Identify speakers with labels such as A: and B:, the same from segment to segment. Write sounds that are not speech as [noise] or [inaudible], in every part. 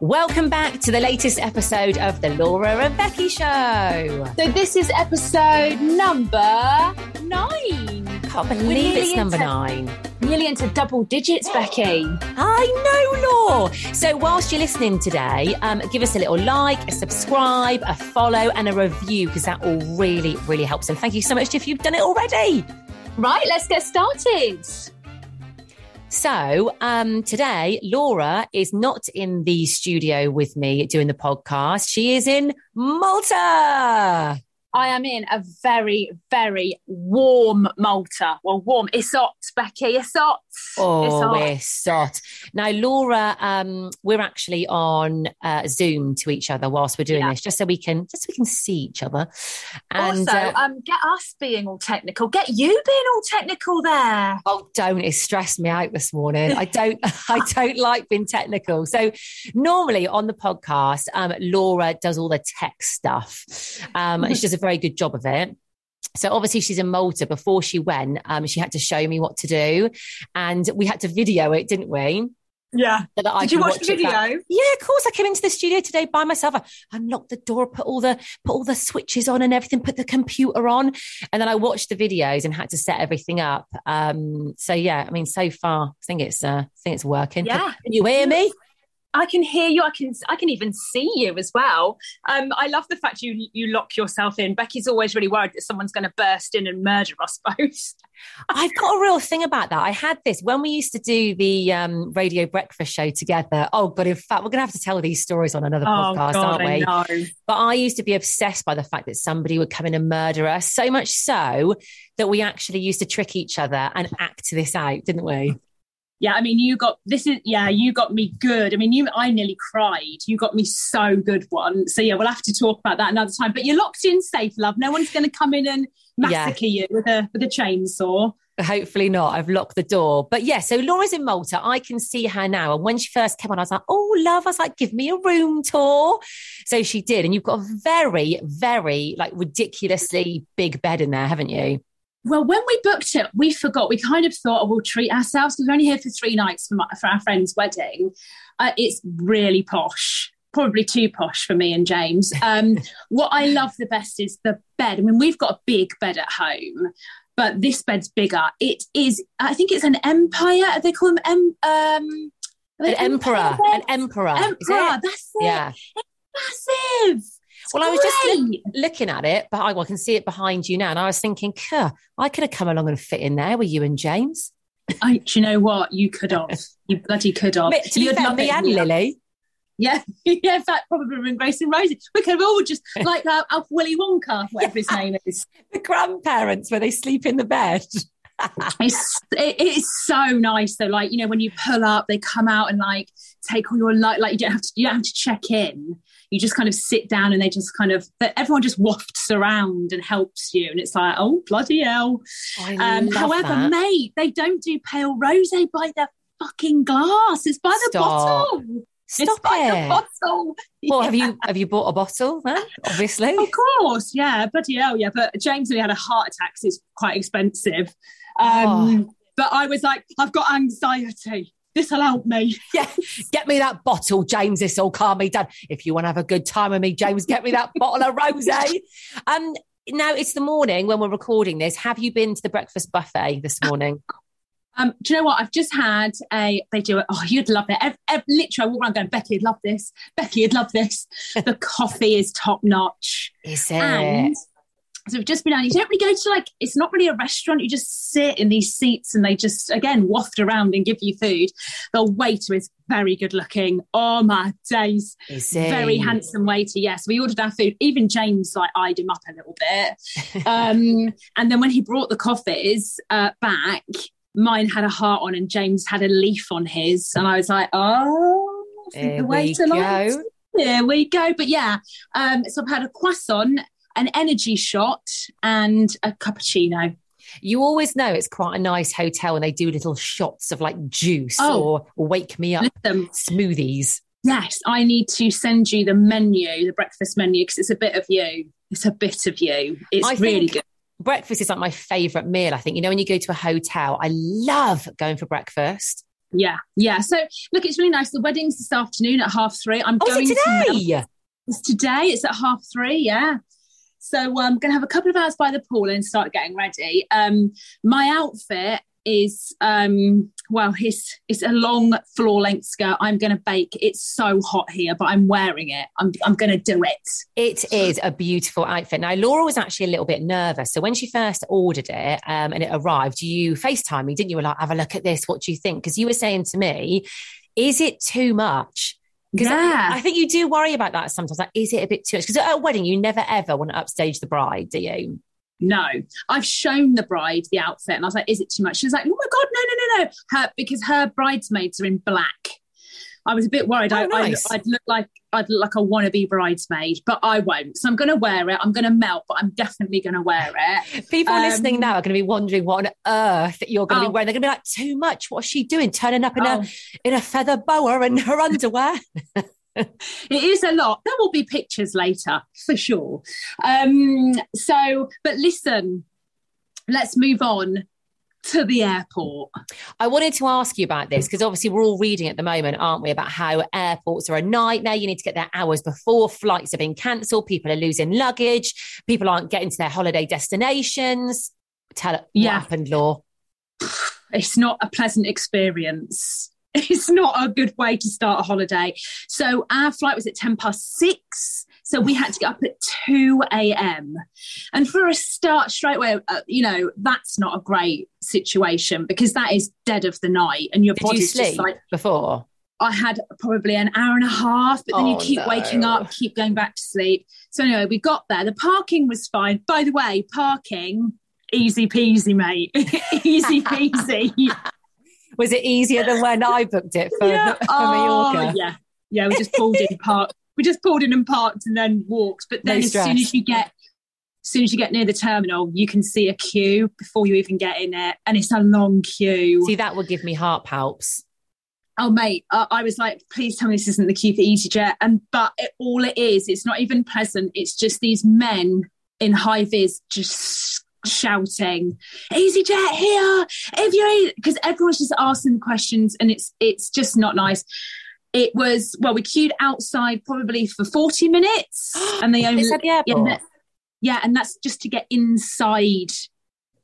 A: Welcome back to the latest episode of the Laura and Becky Show.
B: So this is episode number nine.
A: Can't believe it's number
B: into-
A: nine.
B: Nearly into double digits, Becky.
A: I know, Laura. So whilst you're listening today, um, give us a little like, a subscribe, a follow, and a review because that all really, really helps. And thank you so much if you've done it already.
B: Right, let's get started.
A: So um, today, Laura is not in the studio with me doing the podcast. She is in Malta.
B: I am in a very, very warm Malta. Well, warm. It's hot, Becky. It's hot.
A: Oh, we're sot. Now, Laura, um, we're actually on uh, Zoom to each other whilst we're doing
B: Yeah.
A: this, just so we can just so we can see each other. And
B: also,
A: uh,
B: um, get us being all technical. Get you being all technical there.
A: Oh, don't! It stressed me out this morning. I don't. [laughs] I don't like being technical. So normally on the podcast, um, Laura does all the tech stuff. Um, she does a very good job of it. So obviously she's in Malta. Before she went, um, she had to show me what to do, and we had to video it, didn't we?
B: Yeah.
A: So that I
B: Did you
A: could
B: watch the
A: it back.
B: video?
A: Yeah, of course. I came into the studio today by myself. I unlocked the door, put all the put all the switches on and everything, put the computer on, and then I watched the videos and had to set everything up. Um, so yeah, I mean, so far, I think it's uh, I think it's working.
B: Yeah.
A: Can you hear me?
B: I can hear you. I can. I can even see you as well. Um, I love the fact you you lock yourself in. Becky's always really worried that someone's going to burst in and murder us [laughs] both.
A: I've got a real thing about that. I had this when we used to do the um, radio breakfast show together. Oh god, in fact, we're gonna have to tell these stories on another podcast, aren't we?
B: Oh, I.
A: But I used to be obsessed by the fact that somebody would come in and murder us, so much so that we actually used to trick each other and act this out, didn't we?
B: Yeah, I mean, you got this is yeah, you got me good. I mean, you I nearly cried. You got me so good one. So yeah, we'll have to talk about that another time. But you're locked in safe, love. No one's going to come in and
A: Yeah.
B: massacre you with a with a chainsaw.
A: Hopefully not. I've locked the door. But yeah, so Laura's in Malta. I can see her now. And when she first came on, I was like, oh, love. I was like, give me a room tour. So she did. And you've got a very, very like ridiculously big bed in there, haven't you?
B: Well, when we booked it, we forgot. We kind of thought, oh, we'll treat ourselves because we're only here for three nights for, my, for our friend's wedding. Uh, it's really posh, probably too posh for me and James. Um, [laughs] what I love the best is the bed. I mean, we've got a big bed at home, but this bed's bigger. It is, I think it's an empire. They call them em, um,
A: An emperor. An emperor.
B: Emperor,
A: it?
B: that's it.
A: Yeah.
B: Massive.
A: Well, I was just look- looking at it, but I well, I can see it behind you now. And I was thinking, "Cuh, I could have come along and fit in there with you and James.
B: I, do you know what? You could have. You bloody could have.
A: Me- to be
B: You'd
A: fair,
B: love
A: me and. Lily.
B: Yeah, [laughs] yeah. In fact, probably in Grace and Rosie. We could have all just [laughs] like uh, Willy Wonka, whatever his name is. [laughs]
A: the grandparents where they sleep in the bed.
B: It's it, it's so nice though. Like you know, when you pull up, they come out and like take all your light. like you don't have to you don't have to check in. You just kind of sit down and they just kind of everyone just wafts around and helps you, and it's like oh bloody hell. Um, however,
A: that.
B: mate, they don't do pale rose by the fucking glass. It's by the
A: Stop.
B: bottle.
A: Stop
B: it's by
A: it.
B: the bottle.
A: Well, have you have you bought a bottle? Then obviously.
B: Of course, yeah, bloody hell, yeah. But James only had a heart attack, so it's quite expensive. Um,
A: Oh.
B: But I was like, I've got anxiety. This'll help me. [laughs]
A: Yeah, get me that bottle, James. This will calm me down. If you want to have a good time with me, James, get me that [laughs] bottle of rosé. Um, now it's the morning when we're recording this. Have you been to the breakfast buffet this morning?
B: Um, do you know what? I've just had a. They do it. Oh, you'd love it. Ev- ev- literally, I walk around going, Becky, you'd love this. Becky, you'd love this. [laughs] the coffee is top notch.
A: Is it?
B: And so we've just been out. You don't really go to like, it's not really a restaurant. You just sit in these seats and they just, again, waft around and give you food. The waiter is very good looking. Oh my days. Very handsome waiter. Yes. We ordered our food. Even James like eyed him up a little bit. um, [laughs] and then when he brought the coffees uh, back, mine had a heart on and James had a leaf on his. And I was like, oh, I the
A: we
B: waiter likes
A: go.
B: there we go. But yeah, um, so I've had a croissant, an energy shot, and a cappuccino.
A: You always know it's quite a nice hotel when they do little shots of like juice
B: Oh.
A: or wake me up
B: Listen,
A: smoothies.
B: yes, I need to send you the menu, the breakfast menu, because it's a bit of you. It's a bit of you. It's
A: I
B: really good.
A: Breakfast is like my favorite meal. I think you know when you go to a hotel, I love going for breakfast.
B: Yeah, yeah. So look, it's really nice. The wedding's this afternoon at half three. I'm
A: Oh,
B: going
A: it
B: to
A: today?
B: It's today. It's at half three. Yeah. So I'm going to have a couple of hours by the pool and start getting ready. Um, my outfit is um, well, it's it's a long floor length skirt. I'm going to bake. It's so hot here, but I'm wearing it. I'm I'm going to do it.
A: It is a beautiful outfit. Now, Laura was actually a little bit nervous. So when she first ordered it um, and it arrived, you FaceTime me, didn't you? You Were like, have a look at this. What do you think? Because you were saying to me, is it too much? Because
B: Yeah.
A: I, I think you do worry about that sometimes. Like, is it a bit too much? Because at a wedding, you never ever want to upstage the bride, do you?
B: No, I've shown the bride the outfit, and I was like, "Is it too much?" She was like, "Oh my god, no, no, no, no!" Her because her bridesmaids are in black. I was a bit worried.
A: Oh,
B: I,
A: nice.
B: I, I'd look like I'd look like a wannabe bridesmaid, but I won't. So I'm going to wear it. I'm going to melt, but I'm definitely going to wear it.
A: People
B: Um,
A: listening now are going to be wondering what on earth you're going to
B: Oh.
A: be wearing. They're going to be like, too much. What's she doing? Turning up in
B: Oh.
A: a in a feather boa and her [laughs] underwear.
B: It is a lot. There will be pictures later for sure. Um, so, but listen, let's move on to the airport.
A: I wanted to ask you about this because obviously we're all reading at the moment, aren't we, about how airports are a nightmare. You need to get there hours before flights have been cancelled. People are losing luggage. People aren't getting to their holiday destinations. Tell it
B: Yeah.
A: what happened, Law.
B: it's not a pleasant experience. [laughs] It's not a good way to start a holiday. So our flight was at 10 past six. So we had to get up at 2 a.m. And for a start straight away, uh, you know, that's not a great situation because that is dead of the night and your
A: Did you
B: body's
A: sleep
B: just like,
A: before?
B: I had probably an hour and a half, but then you
A: Oh,
B: keep
A: no.
B: waking up, keep going back to sleep. So anyway, we got there. The parking was fine. By the way, parking, easy peasy, mate. [laughs] easy peasy. [laughs]
A: Was it easier than when I booked it for,
B: yeah. [laughs]
A: for
B: Oh,
A: Mallorca?
B: yeah. Yeah, we just pulled in parked. We just pulled in and parked and then walked. But then
A: No
B: as soon as you get as soon as you get near the terminal, you can see a queue before you even get in it. And it's a long queue.
A: See, that would give me heart palps.
B: oh mate uh, i was like please tell me this isn't the queue for easyjet and but it, all it is it's not even pleasant it's just these men in high vis just shouting easyjet here if you're because everyone's just asking questions and it's it's just not nice it was well we queued outside probably for 40 minutes [gasps] and they only
A: at the
B: yeah,
A: airport.
B: yeah, and that's just to get inside.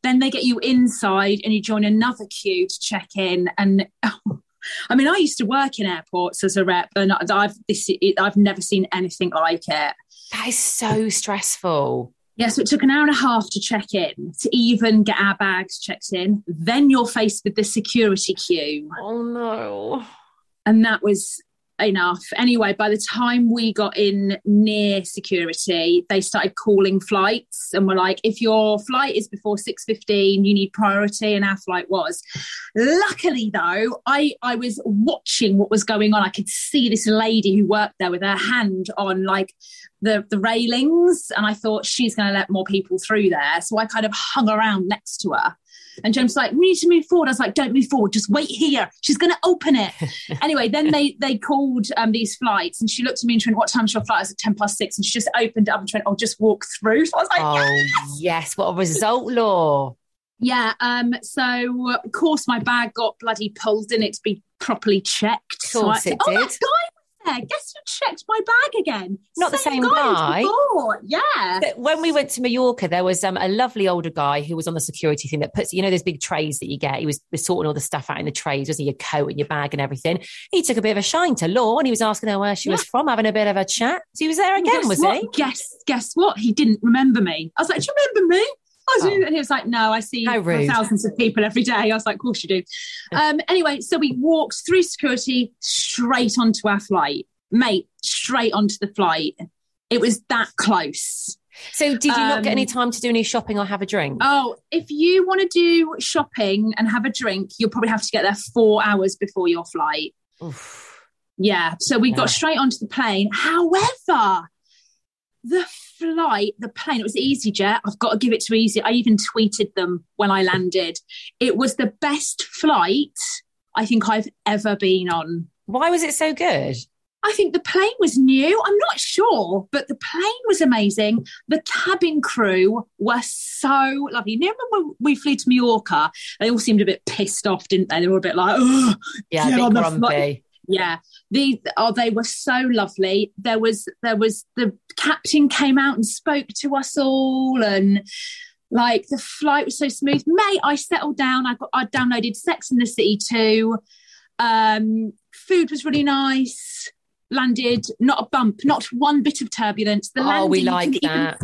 B: Then they get you inside and you join another queue to check in. And [laughs] I mean, I used to work in airports as a rep, and I've this I've never seen anything like it.
A: That is so stressful.
B: Yeah, so it took an hour and a half to check in to even get our bags checked in. Then you're faced with the security queue,
A: Oh no.
B: And that was enough. Anyway, by the time we got in near security, they started calling flights and were like, if your flight is before 6.15, you need priority. And our flight was. Luckily, though, I, I was watching what was going on. I could see this lady who worked there with her hand on like the, the railings. And I thought she's going to let more people through there. So I kind of hung around next to her. And James was like, we need to move forward. I was like, don't move forward. Just wait here. She's going to open it. [laughs] anyway, then they they called um, these flights and she looked at me and went, what time's your flight? I was at 10 past six. And she just opened it up and went, I'll just walk through. So I was like,
A: Oh,
B: yes.
A: yes. What a result, Law.
B: Yeah. Um, so, of course, my bag got bloody pulled in it to be properly checked.
A: Of course
B: so I,
A: it
B: oh,
A: did.
B: There. Guess who checked my bag again?
A: Not the same guy?
B: before. Yeah.
A: But When we went to Mallorca, there was um, a lovely older guy who was on the security thing that puts, you know, those big trays that you get. He was, was sorting all the stuff out in the trays, wasn't he? Your coat and your bag and everything. He took a bit of a shine to Law and he was asking her where she was from, having a bit of a chat. So he was there again,
B: Guess
A: was
B: what?
A: he?
B: Guess guess what? He didn't remember me. I was like, "Do you remember me?"
A: Oh.
B: and he was like, "No, I see thousands of people every day." I was like, "Of course you do." Um, anyway, so we walked through security straight onto our flight, mate. Straight onto the flight. It was that close.
A: So did you not get
B: Um,
A: any time to do any shopping or have a drink?
B: Oh, if you want to do shopping and have a drink, you'll probably have to get there four hours before your flight.
A: Oof.
B: Yeah. So we
A: Yeah.
B: got straight onto the plane. However, the flight, the plane, it was EasyJet. I've got to give it to Easy. I even tweeted them when I landed. It was the best flight I think I've ever been on.
A: Why was it so good?
B: I think the plane was new. I'm not sure, but the plane was amazing. The cabin crew were so lovely. You remember when we flew to Mallorca? They all seemed a bit pissed off, didn't they? They were a bit like,
A: Yeah,
B: Get
A: a
B: on
A: bit
B: the flight. Yeah. The oh they were so lovely. There was there was the captain came out and spoke to us all and like the flight was so smooth. Mate i settled down. I got i downloaded sex in the city too. Um food was really nice. Landed not a bump not one bit of turbulence. The
A: Oh, we
B: landing, you
A: like
B: couldn't even-
A: that.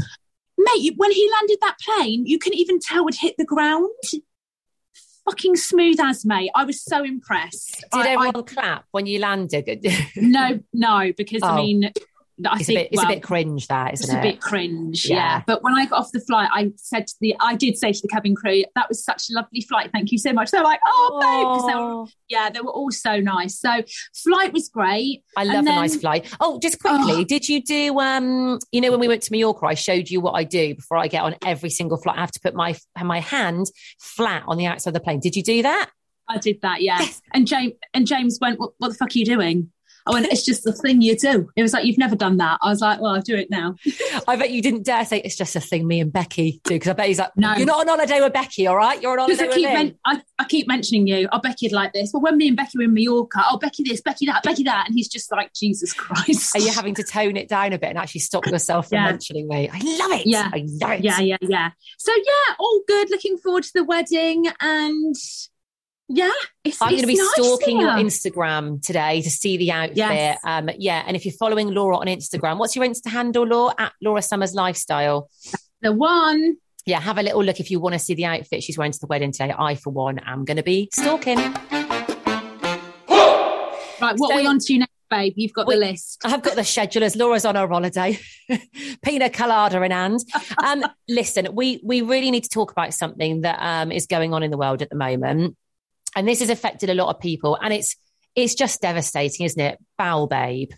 B: mate when he landed that plane you couldn't even tell it hit the ground fucking smooth as mate i was so impressed
A: Did
B: I- I-
A: everyone clap when you landed? [laughs]
B: no, no, because I
A: Oh.
B: mean, I
A: it's
B: think
A: a bit, it's
B: well,
A: a bit cringe, that
B: it's
A: isn't
B: a bit cringe,
A: Yeah.
B: yeah. But when I got off the flight, I said to the, I did say to the cabin crew, that was such a lovely flight. Thank you so much. They're like, oh, babe, they were,
A: Oh,
B: yeah, they were all so nice. So flight was great.
A: I love
B: And
A: a nice flight. Oh, just quickly,
B: Oh.
A: did you do? Um, you know, when we went to Mallorca, I showed you what I do before I get on every single flight. I have to put my my hand flat on the outside of the plane. Did you do that?
B: I did that, yeah. And James and James went, what, what the fuck are you doing? I went, it's just the thing you do. It was like, you've never done that. I was like, well, I'll do it now. [laughs]
A: I bet you didn't dare say it's just a thing me and Becky do because I bet he's like,
B: No.
A: you're not on holiday with Becky, all right? You're on holiday
B: I
A: with
B: keep,
A: me.
B: men- I, I keep mentioning you. Oh, Becky'd like this. Well, when me and Becky were in Mallorca, oh, Becky this, Becky that, Becky that. And he's just like, Jesus Christ.
A: Are you having to tone it down a bit and actually stop yourself from
B: Yeah.
A: mentioning me? I love it.
B: Yeah.
A: I love it.
B: Yeah, yeah, yeah. So yeah, all good. Looking forward to the wedding, and yeah, it's,
A: I'm going to be
B: nice
A: stalking your. Instagram today to see the outfit.
B: Yes.
A: Um, yeah, and if you're following Laura on Instagram, what's your Insta handle, Laura? At Laura Summers Lifestyle.
B: the one.
A: Yeah, have a little look if you want to see the outfit she's wearing to the wedding today. I, for one, am going to be stalking.
B: Right, what
A: So-
B: are we on to next, babe? You've got
A: We-
B: the list.
A: I've got the schedulers. Laura's on her holiday, [laughs] pina colada in hand. Um, listen, we we really need to talk about something that um, is going on in the world at the moment, and this has affected a lot of people, and it's it's just devastating, isn't it? Bowel Babe.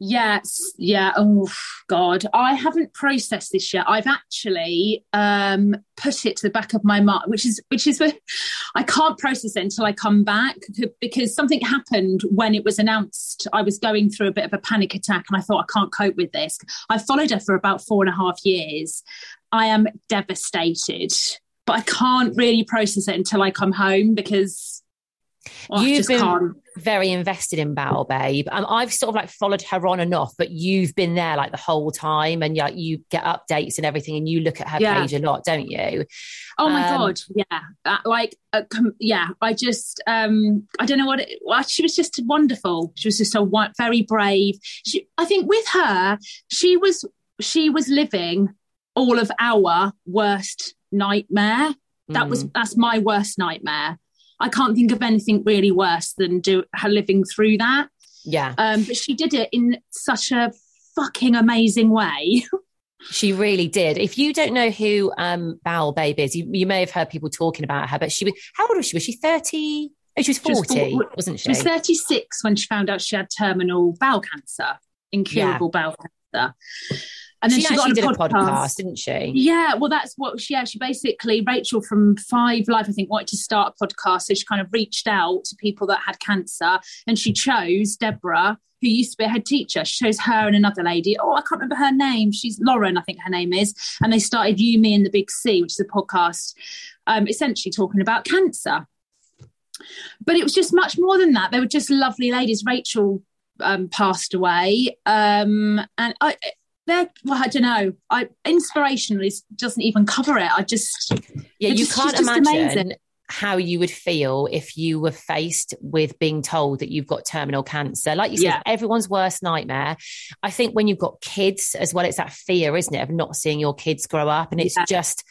B: Yes, yeah. Oh God, I haven't processed this yet. I've actually um, put it to the back of my mind, which is which is I can't process it until I come back because something happened when it was announced. I was going through a bit of a panic attack, and I thought I can't cope with this. I followed her for about four and a half years. I am devastated, but I can't really process it until I come home because oh,
A: You've been
B: can't.
A: very invested in Bowel Babe. Um, I've sort of like followed her on and off, but you've been there like the whole time, and yeah, you get updates and everything, and you look at her
B: Yeah.
A: page a lot, don't you?
B: Oh my
A: Um,
B: god, yeah, uh, like uh, com- yeah. I just um I don't know what it. Well, she was just wonderful. She was just so wa- very brave. She, I think with her, she was she was living all of our worst nightmare. That was
A: Mm.
B: that's my worst nightmare. I can't think of anything really worse than do her living through that.
A: Yeah.
B: Um, but she did it in such a fucking amazing way. [laughs]
A: She really did. If you don't know who um Bowel Babe is, you, you may have heard people talking about her, but she was, how old was she? Was she 30? Oh, she was 40,
B: She was
A: wasn't she?
B: She was 36 when she found out she had terminal bowel cancer, incurable bowel cancer. And then
A: she,
B: she, got
A: did a podcast, didn't she?
B: Yeah, well, that's what she, yeah, she basically, Rachel from Five Live, I think, wanted to start a podcast. So she kind of reached out to people that had cancer and she chose Deborah, who used to be a head teacher. She chose her and another lady. Oh, I can't remember her name. She's Lauren, I think her name is. And they started You, Me, and the Big C, which is a podcast um, essentially talking about cancer. But it was just much more than that. They were just lovely ladies. Rachel um, passed away. Um, and I, they're, well, I don't know. I inspirational is doesn't even cover it. I just
A: Yeah, you
B: just-
A: can't
B: just
A: imagine
B: amazing.
A: how you would feel if you were faced with being told that you've got terminal cancer. Like you said,
B: Yeah.
A: everyone's worst nightmare. I think when you've got kids as well, it's that fear, isn't it, of not seeing your kids grow up. And it's
B: Yeah.
A: just,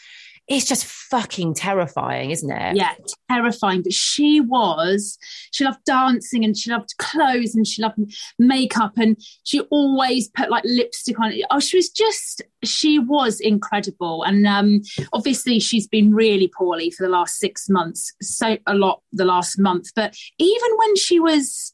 A: it's just fucking terrifying, isn't it?
B: yeah, terrifying. But she was, she loved dancing and she loved clothes and she loved makeup and she always put like lipstick on. Oh, she was just, she was incredible. And um, obviously she's been really poorly for the last six months, so a lot the last month. But even when she was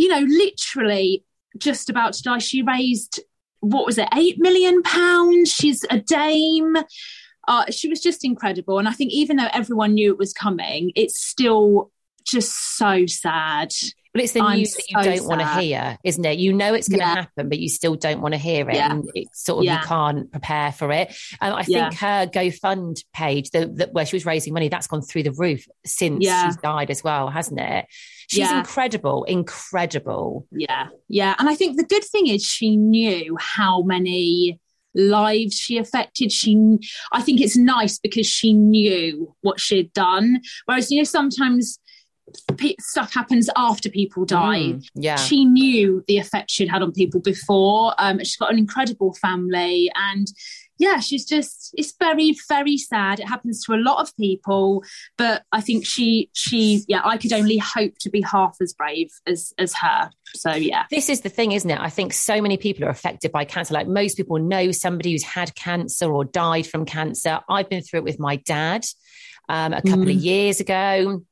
B: You know, literally just about to die. She raised, what was it, eight million pounds? She's a dame. Uh, she was just incredible. And I think even though everyone knew it was coming, it's still just so sad.
A: But it's the
B: I'm
A: news that you don't want to hear, isn't it? You know it's going to
B: Yeah.
A: happen, but you still don't want to hear it.
B: Yeah.
A: And it's sort of,
B: Yeah.
A: you can't prepare for it. Um, I think her GoFund page, the, the, where she was raising money, that's gone through the roof since she's died as well, hasn't it? She's incredible, incredible.
B: Yeah. Yeah. And I think the good thing is she knew how many lives she affected. She, I think it's nice because she knew what she'd done. Whereas, you know, sometimes pe- stuff happens after people die.
A: Mm, yeah.
B: She knew the effect she'd had on people before. Um, she's got an incredible family and yeah, she's just it's very, very sad. It happens to a lot of people, but I think she she yeah, I could only hope to be half as brave as as her. So yeah.
A: This is the thing, isn't it? I think so many people are affected by cancer. Like most people know somebody who's had cancer or died from cancer. I've been through it with my dad um, a couple of years ago,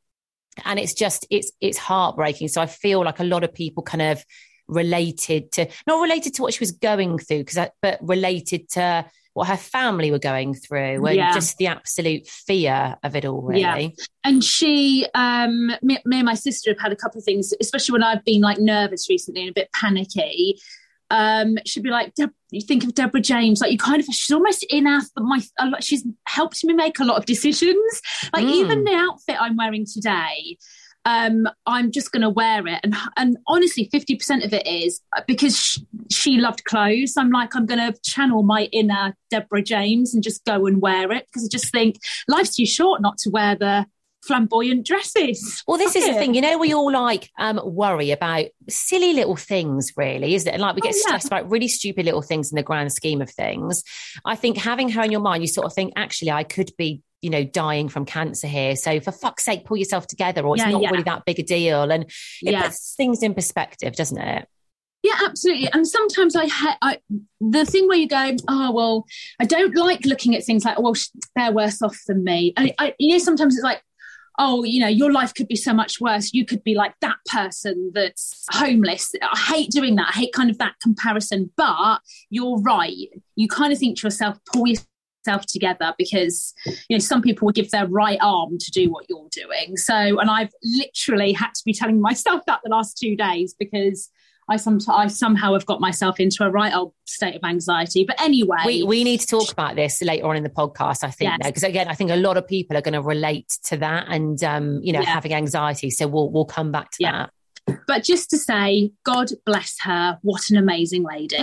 A: and it's just it's it's heartbreaking. So I feel like a lot of people kind of related to not related to what she was going through, because but related to what her family were going through and
B: Yeah.
A: just the absolute fear of it all. Really,
B: Yeah. and she um me, me and my sister have had a couple of things especially when i've been like nervous recently and a bit panicky um she'd be like Deb- you think of deborah james like you kind of she's almost in our my she's helped me make a lot of decisions. Like
A: Mm.
B: even the outfit i'm wearing today um i'm just going to wear it. And and honestly 50% of it is because she, she loved clothes. I'm like i'm going to channel my inner deborah james and just go and wear it because i just think life's too short not to wear the flamboyant dresses.
A: Well, this is the thing, you know, we all like um, worry about silly little things, really, isn't it? And like we get
B: Oh, yeah.
A: stressed about really stupid little things in the grand scheme of things. I think having her in your mind, you sort of think, actually, I could be, you know, dying from cancer here. So for fuck's sake, pull yourself together, or it's
B: Yeah,
A: not
B: yeah.
A: really that big a deal. And it
B: Yeah.
A: puts things in perspective, doesn't it?
B: Yeah, absolutely. And sometimes I, ha- I, the thing where you go, oh well, I don't like looking at things like, oh, well, they're worse off than me. And I, you know, sometimes it's like, oh, you know, your life could be so much worse. You could be like that person that's homeless. I hate doing that. I hate kind of that comparison. But you're right. You kind of think to yourself, pull yourself together because you know some people would give their right arm to do what you're doing so and i've literally had to be telling myself that the last two days because I, some, I somehow have got myself into a right old state of anxiety. But anyway,
A: we, we need to talk about this later on in the podcast. I think because yes. again, I think a lot of people are going to relate to that and um, you know yeah. having anxiety. So we'll we'll come back to yeah.
B: that. But just to say, God bless her. What an amazing lady.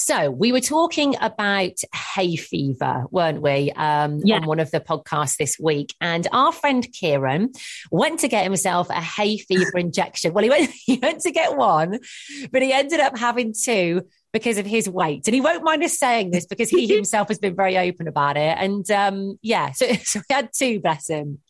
A: So we were talking about hay fever, weren't we? Um, yeah. On one of the podcasts this week, and our friend Kieran went to get himself a hay fever [laughs] injection. Well, he went [laughs] he went to get one, but he ended up having two because of his weight. And he won't mind us saying this because he [laughs] himself has been very open about it. And um, yeah, so, so he had two, bless him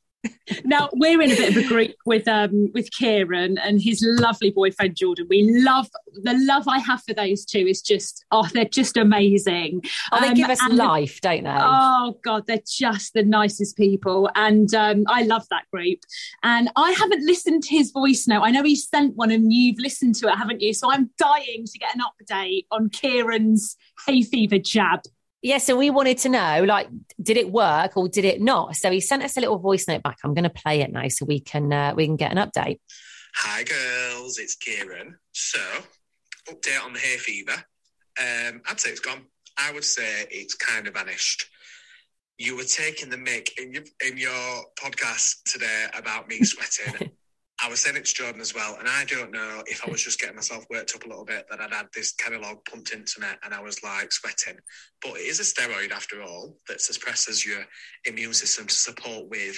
B: now we're in a bit of a group with um with Kieran and his lovely boyfriend Jordan. We love the love I have for those two is just oh they're just amazing.
A: Oh, they um, give us life, don't they?
B: Oh god, they're just the nicest people, and um, I love that group. And I haven't listened to his voice note. I know he sent one, and you've listened to it, haven't you? So I'm dying to get an update on Kieran's hay fever jab
A: yeah, so we wanted to know, like, did it work or did it not? So he sent us a little voice note back. I'm going to play it now so we can uh, we can get an update.
C: Hi girls, it's Kieran. So, update on the hay fever. Um, I'd say it's gone. I would say it's kind of vanished. You were taking the mic in your in your podcast today about me sweating. [laughs] I was saying it to Jordan as well, and I don't know if I was just getting myself worked up a little bit that I'd had this Kenalog pumped into me and I was like sweating. But it is a steroid after all that suppresses your immune system to support with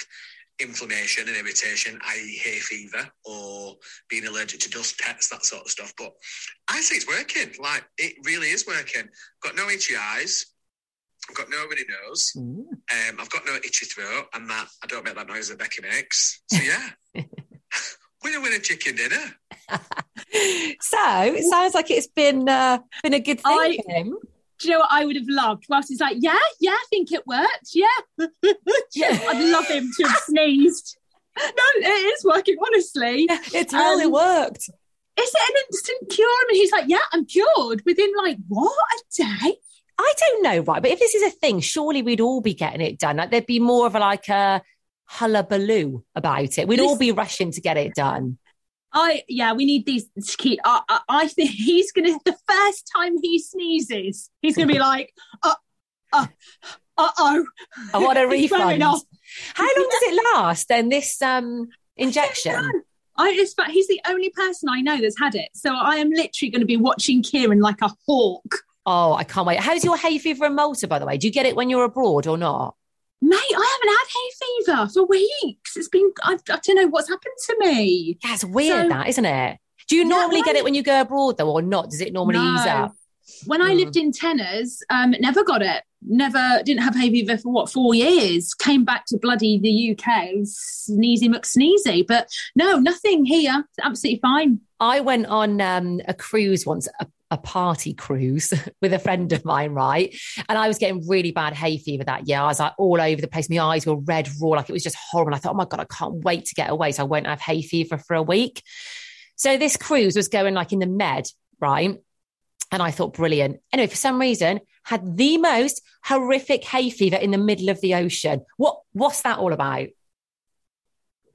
C: inflammation and irritation, i.e., hay fever or being allergic to dust, pets, that sort of stuff. But I say it's working. Like it really is working. Got no itchy eyes. I've got no runny nose. Um, I've got no itchy throat, and that I don't make that noise that Becky makes. So yeah. [laughs] Winner, winner, chicken dinner. [laughs]
A: so it sounds like it's been uh, been a good thing I, for him.
B: Do you know what I would have loved? Whilst he's like, yeah, yeah, I think it worked. Yeah. yeah. I'd love him to have sneezed. No, it is working, honestly.
A: Yeah, it's really um, worked. Is
B: it an instant cure? And he's like, yeah, I'm cured within like, what, a day?
A: I don't know, right? But if this is a thing, surely we'd all be getting it done. Like there'd be more of a like a hullabaloo about it. We'd all be rushing to get it done.
B: I yeah, we need these to keep. I, I, I think [laughs] he's gonna the first time he sneezes, he's gonna be [laughs] like, uh, uh, uh oh.
A: I want a [laughs] refund. How long does it last? Then this um injection.
B: I just, but he's the only person I know that's had it. So I am literally going to be watching Kieran like a hawk.
A: Oh, I can't wait. How's your hay fever in Malta, by the way? Do you get it when you're abroad or not?
B: Mate, I haven't had hay fever for weeks. It's been, I, I don't know what's happened to me.
A: Yeah, it's weird, so, that, isn't it? Do you normally yeah, get it when you go abroad, though, or not? Does it normally no. ease up?
B: When I lived in Tenners, um, never got it. Never didn't have hay fever for what four years. Came back to bloody the UK, sneezy McSneezy. But no, nothing here. It's absolutely fine.
A: I went on um, a cruise once, a a party cruise [laughs] with a friend of mine, right? And I was getting really bad hay fever that year. I was like all over the place. My eyes were red raw, like it was just horrible. I thought, oh my God, I can't wait to get away. So I won't have hay fever for a week. So this cruise was going like in the med, right? And I thought, brilliant. Anyway, for some reason, had the most horrific hay fever in the middle of the ocean. What what's that all about?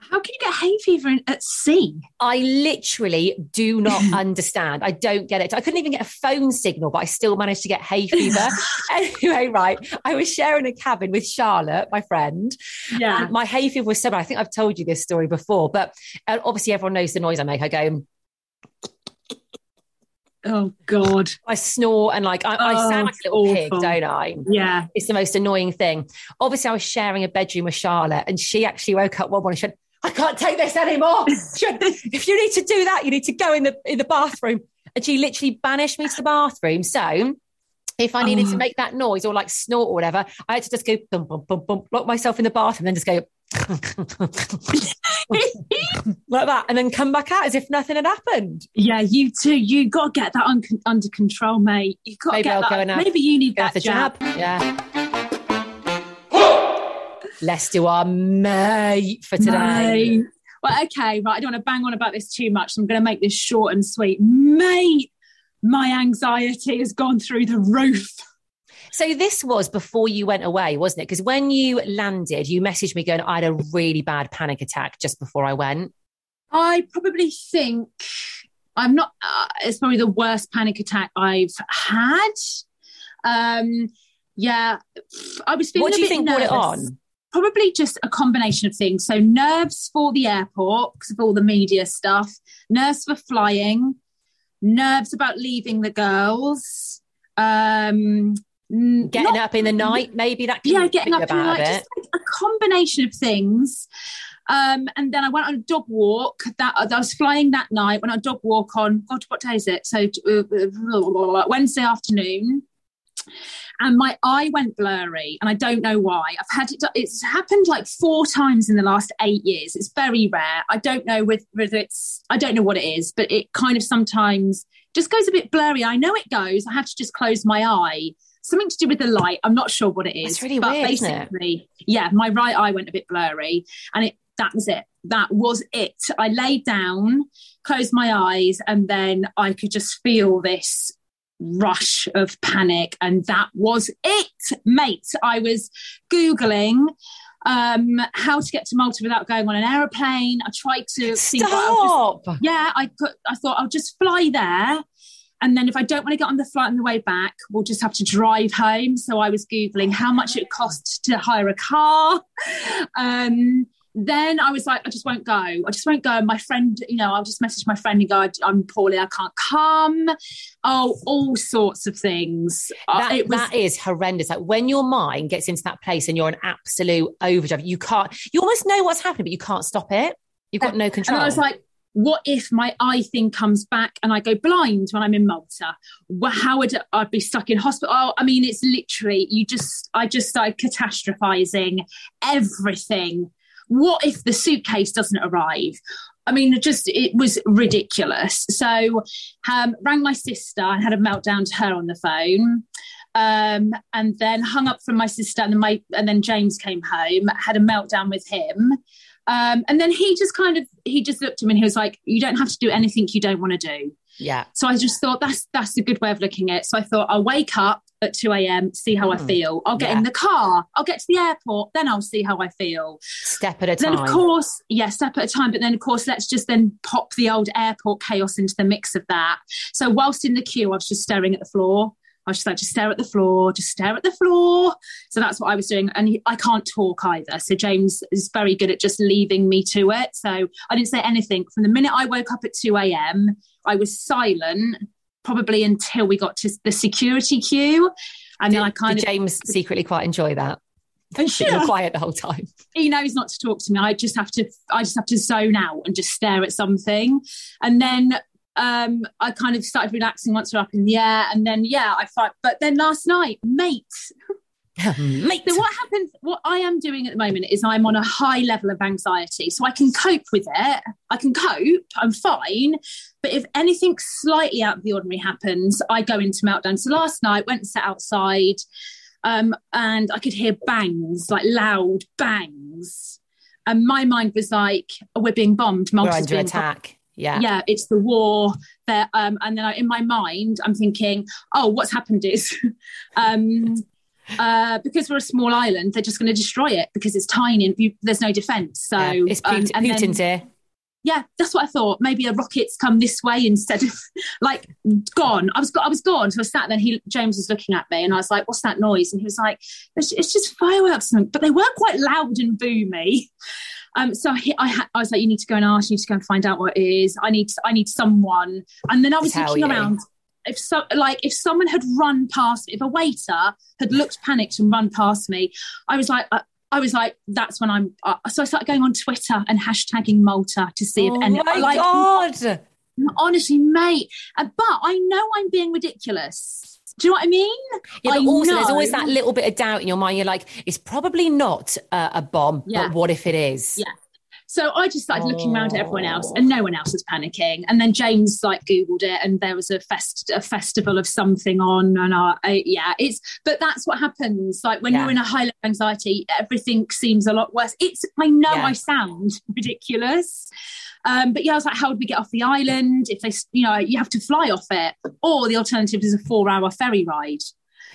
B: How can you get hay fever in, at sea?
A: I literally do not [laughs] understand. I don't get it. I couldn't even get a phone signal, but I still managed to get hay fever. [laughs] anyway, right. I was sharing a cabin with Charlotte, my friend. Yeah. my hay fever was so bad. I think I've told you this story before, but uh, obviously everyone knows the noise I make. I go,
B: Oh God!
A: I snore and like I, oh, I sound like a little awful. pig, don't I?
B: Yeah,
A: it's the most annoying thing. Obviously, I was sharing a bedroom with Charlotte, and she actually woke up one morning. She went, I can't take this anymore. [laughs] if you need to do that, you need to go in the in the bathroom. And she literally banished me to the bathroom. So if I needed oh. to make that noise or like snort or whatever, I had to just go bum bum bum bum, lock myself in the bathroom, and then just go. [laughs] like that, and then come back out as if nothing had happened.
B: Yeah, you too. You got to get that un- under control, mate. You got to get
A: I'll
B: that.
A: go and
B: maybe you need
A: Go
B: that jab.
A: jab. Yeah. Let's do our mate for today.
B: Mate. Well, okay, right. I don't want to bang on about this too much. So I'm going to make this short and sweet. Mate, my anxiety has gone through the roof.
A: So this was before you went away, wasn't it? Because when you landed, you messaged me going, "I had a really bad panic attack just before I went."
B: I probably think I'm not. Uh, it's probably the worst panic attack I've had. Um, yeah, I was feeling.
A: What do you think brought it
B: nervous.
A: on?
B: Probably just a combination of things. So nerves for the airport because of all the media stuff, nerves for flying, nerves about leaving the girls. Um,
A: Getting
B: not-
A: up in the night, maybe that
B: yeah, getting up in the night, just like a combination of things. Um, and then I went on a dog walk. That I was flying that night. Went on a dog walk on God, what day is it? So uh, Wednesday afternoon. And my eye went blurry, and I don't know why. I've had it. It's happened like four times in the last eight years. It's very rare. I don't know whether it's. I don't know what it is, but it kind of sometimes just goes a bit blurry. I know it goes. I have to just close my eye. Something to do with the light. I'm not sure what it is.
A: That's really
B: but
A: weird, isn't it?
B: basically, yeah, my right eye went a bit blurry, and it that was it. That was it. I laid down, closed my eyes, and then I could just feel this rush of panic, and that was it, mate. I was googling um how to get to Malta without going on an aeroplane. I tried to see I'll just-
A: Stop.
B: yeah, I put. I thought I'll just fly there, and then if I don't want to get on the flight on the way back, we'll just have to drive home. So I was googling how much it costs to hire a car. [laughs] Um, then I was like, I just won't go. I just won't go. And my friend, you know, I'll just message my friend and go, I'm poorly, I can't come. Oh, all sorts of things. Uh,
A: That,
B: was
A: that is horrendous. Like when your mind gets into that place and you're an absolute overdrive, you can't, you almost know what's happening, but you can't stop it. You've got no control.
B: And I was like, what if my eye thing comes back and I go blind when I'm in Malta? Well, how would I be stuck in hospital? Oh, I mean, it's literally, you just, I just started catastrophizing everything. What if the suitcase doesn't arrive? I mean, just, it was ridiculous. So, um, rang my sister and had a meltdown to her on the phone. Um, and then hung up from my sister, and then my and then James came home, had a meltdown with him, um, and then he just kind of he just looked at me and he was like, "You don't have to do anything you don't want to do."
A: yeah.
B: So I just thought that's that's a good way of looking at it. So I thought I'll wake up at two a.m. see how I
A: Mm.
B: feel. I'll get
A: Yeah.
B: in the car. I'll get to the airport. Then I'll see how I feel.
A: Step at a time.
B: Then of course, yeah, step at a time. But then of course, let's just then pop the old airport chaos into the mix of that. So whilst in the queue, I was just staring at the floor. I was just like, just stare at the floor, just stare at the floor. So that's what I was doing. And he, I can't talk either. So James is very good at just leaving me to it. So I didn't say anything. From the minute I woke up at 2 a.m., I was silent, probably until we got to the security queue. And then I kind
A: Did
B: of
A: James secretly quite enjoy that? That you
B: Yeah.
A: quiet the whole time.
B: he knows not to talk to me. I just have to I just have to zone out and just stare at something. And then um I kind of started relaxing once we're up in the air. And then yeah, I fight but then last night, mate. [laughs]
A: Mate.
B: So what happens what I am doing at the moment is I'm on a high level of anxiety. So I can cope with it. I can cope. I'm fine. But if anything slightly out of the ordinary happens, I go into meltdown. So last night went and sat outside um, and I could hear bangs, like loud bangs. And my mind was like, oh, we're being bombed.
A: We're under
B: being bombed.
A: attack. Yeah.
B: Yeah, it's the war. There, um, and then I, in my mind, I'm thinking, oh, what's happened is, [laughs] um, uh, because we're a small island, they're just going to destroy it because it's tiny and you, there's no defense. So
A: Yeah. It's
B: um,
A: Putin,
B: and then-
A: here.
B: yeah, that's what I thought. Maybe a rocket's come this way instead of [laughs] like gone. I was I was gone. So I sat there. And he James was looking at me, and I was like, "What's that noise?" And he was like, "It's, it's just fireworks," but they were quite loud and boomy. Um, so he, I, ha- I was like, "You need to go and ask. You need to go and find out what it is. I need I need someone." And then I was
A: Tell
B: looking
A: you.
B: around. If so, like if someone had run past, if a waiter had looked panicked and run past me, I was like. Uh, I was like, that's when I'm. Uh, so I started going on Twitter and hashtagging Malta to see
A: Oh
B: if any.
A: my
B: like,
A: God.
B: honestly, mate. Uh, but I know I'm being ridiculous. Do you know what I mean?
A: Yeah,
B: I
A: but also there's always that little bit of doubt in your mind. You're like, it's probably not uh, a bomb,
B: Yeah.
A: but what if it is?
B: Yeah. So I just started looking around at everyone else, and no one else was panicking. And then James like googled it, and there was a fest a festival of something on, and I, I yeah, it's but that's what happens. Like when
A: Yeah.
B: you're in a high level anxiety, everything seems a lot worse. It's I know
A: Yeah.
B: I sound ridiculous. Um, but yeah, I was like, how would we get off the island? If they, you know, you have to fly off it, or the alternative is a four-hour ferry ride.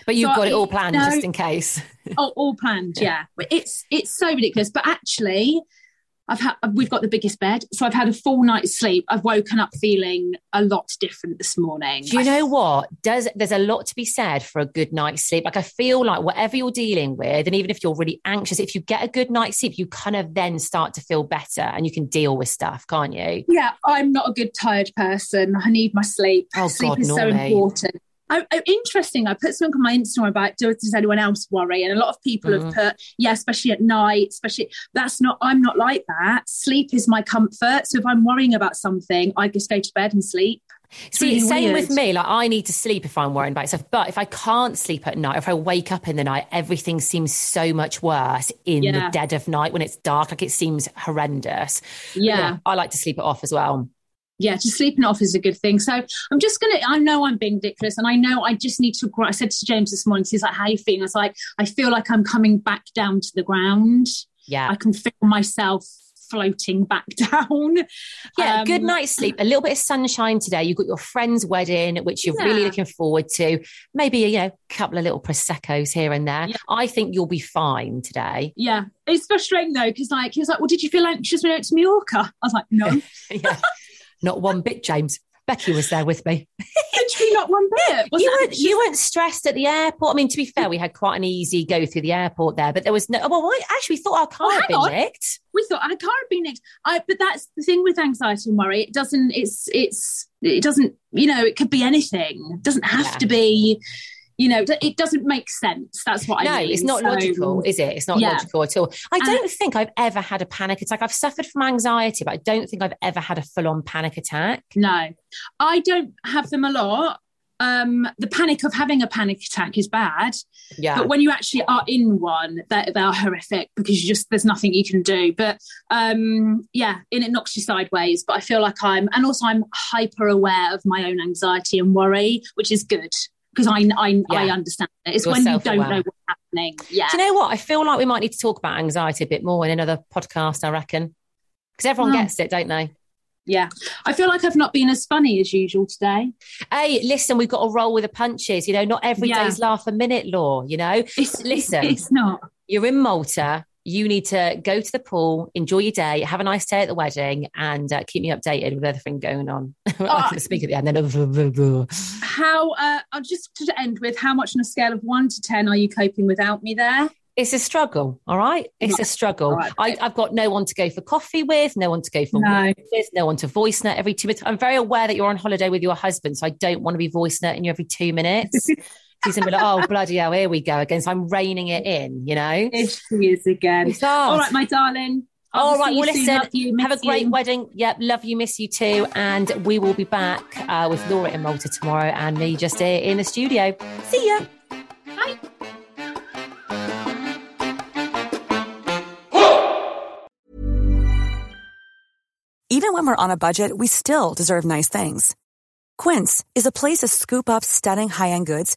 A: But you've
B: So
A: got it all planned
B: no.
A: just in case.
B: Oh, all planned, [laughs] yeah. But It's it's so ridiculous. But actually, I've had we've got the biggest bed, so I've had a full night's sleep. I've woken up feeling a lot different this morning.
A: Do you know what? Does there's a lot to be said for a good night's sleep? Like I feel like whatever you're dealing with, and even if you're really anxious, if you get a good night's sleep, you kind of then start to feel better and you can deal with stuff, can't you?
B: Yeah, I'm not a good tired person. I need my sleep.
A: Oh,
B: sleep
A: God,
B: is so important. I, I, interesting. I put something on my Instagram about does, does anyone else worry? And a lot of people
A: Mm-hmm.
B: have put, yeah, especially at night, especially that's not, I'm not like that. Sleep is my comfort. So if I'm worrying about something, I just go to bed and sleep. It's
A: See,
B: really
A: same
B: weird.
A: with me. Like I need to sleep if I'm worrying about stuff. But if I can't sleep at night, if I wake up in the night, everything seems so much worse in the dead of night when it's dark. Like it seems horrendous. But
B: Yeah.
A: I like to sleep it off as well.
B: Yeah, just sleeping off is a good thing. So I'm just gonna. I know I'm being ridiculous, and I know I just need to. grow. I said to James this morning, he's like, "How you feeling?" I was like, "I feel like I'm coming back down to the ground.
A: Yeah.
B: I can feel myself floating back [laughs] down."
A: Yeah,
B: Um,
A: good night's sleep. A little bit of sunshine today. You've got your friend's wedding, which you're really looking forward to. Maybe you know, a couple of little proseccos here and there.
B: Yeah.
A: I think you'll be fine today.
B: Yeah, it's frustrating though because like he was like, "Well, did you feel anxious when you went to Mallorca?" I was like, "No, [laughs]
A: yeah, not one bit, James. Becky was there with me. [laughs]
B: literally not one bit."
A: You weren't you weren't stressed at the airport. I mean, to be fair, we had quite an easy go through the airport there, but there was no. Oh, well, I actually thought our car
B: Oh,
A: had been
B: on.
A: nicked.
B: we thought I can't have been next. I, but that's the thing with anxiety and worry. It doesn't. It's it's it doesn't. You know, it could be anything. It doesn't have
A: Yeah.
B: to be. You know, it doesn't make sense. That's what
A: no,
B: I mean.
A: it's not
B: So-
A: logical, is it? It's not
B: Yeah.
A: logical at all. I don't think I've ever had a panic attack. I've suffered from anxiety, but I don't think I've ever had a full on panic attack.
B: No, I don't have them a lot. Um, the panic of having a panic attack is bad,
A: Yeah.
B: but when you actually are in one, they're, they're horrific because you just there's nothing you can do. But um, yeah, and it knocks you sideways. But I feel like I'm, and also I'm hyper aware of my own anxiety and worry, which is good because I I, I understand it. It's
A: You're
B: when you don't know what's happening. Yeah,
A: Do you know what? I feel like we might need to talk about anxiety a bit more in another podcast, I reckon. Because everyone
B: Oh.
A: gets it, don't they?
B: yeah. I feel like I've not been as funny as usual today.
A: Hey, listen, we've got to roll with the punches. You know, not every
B: Yeah.
A: day's laugh a minute law, you know?
B: It's
A: Listen.
B: it's not.
A: You're in Malta. You need to go to the pool, enjoy your day, have a nice day at the wedding, and uh, keep me updated with everything going on. [laughs] I
B: Oh.
A: can speak at the end. Then
B: How uh, I'll just to end with how much on a scale of one to ten are you coping without me there?
A: it's a struggle, all right? It's a struggle.
B: Right.
A: I, I've got no one to go for coffee with, no one to go for
B: No.
A: with, no one to voice note every two minutes. I'm very aware that you're on holiday with your husband, so I don't want to be voice noting you every two minutes. [laughs] He's gonna be like, "Oh bloody hell, here we go again." So I'm reining it in, you know.
B: If she is again. All right, my darling. I
A: All
B: will
A: right, well, listen,
B: Love you,
A: have a great
B: you.
A: wedding. Yep, love you, miss you too. And we will be back uh, with Laura in Malta tomorrow and me just here in the studio. See ya.
B: Bye.
D: Even when we're on a budget, we still deserve nice things. Quince is a place to scoop up stunning high-end goods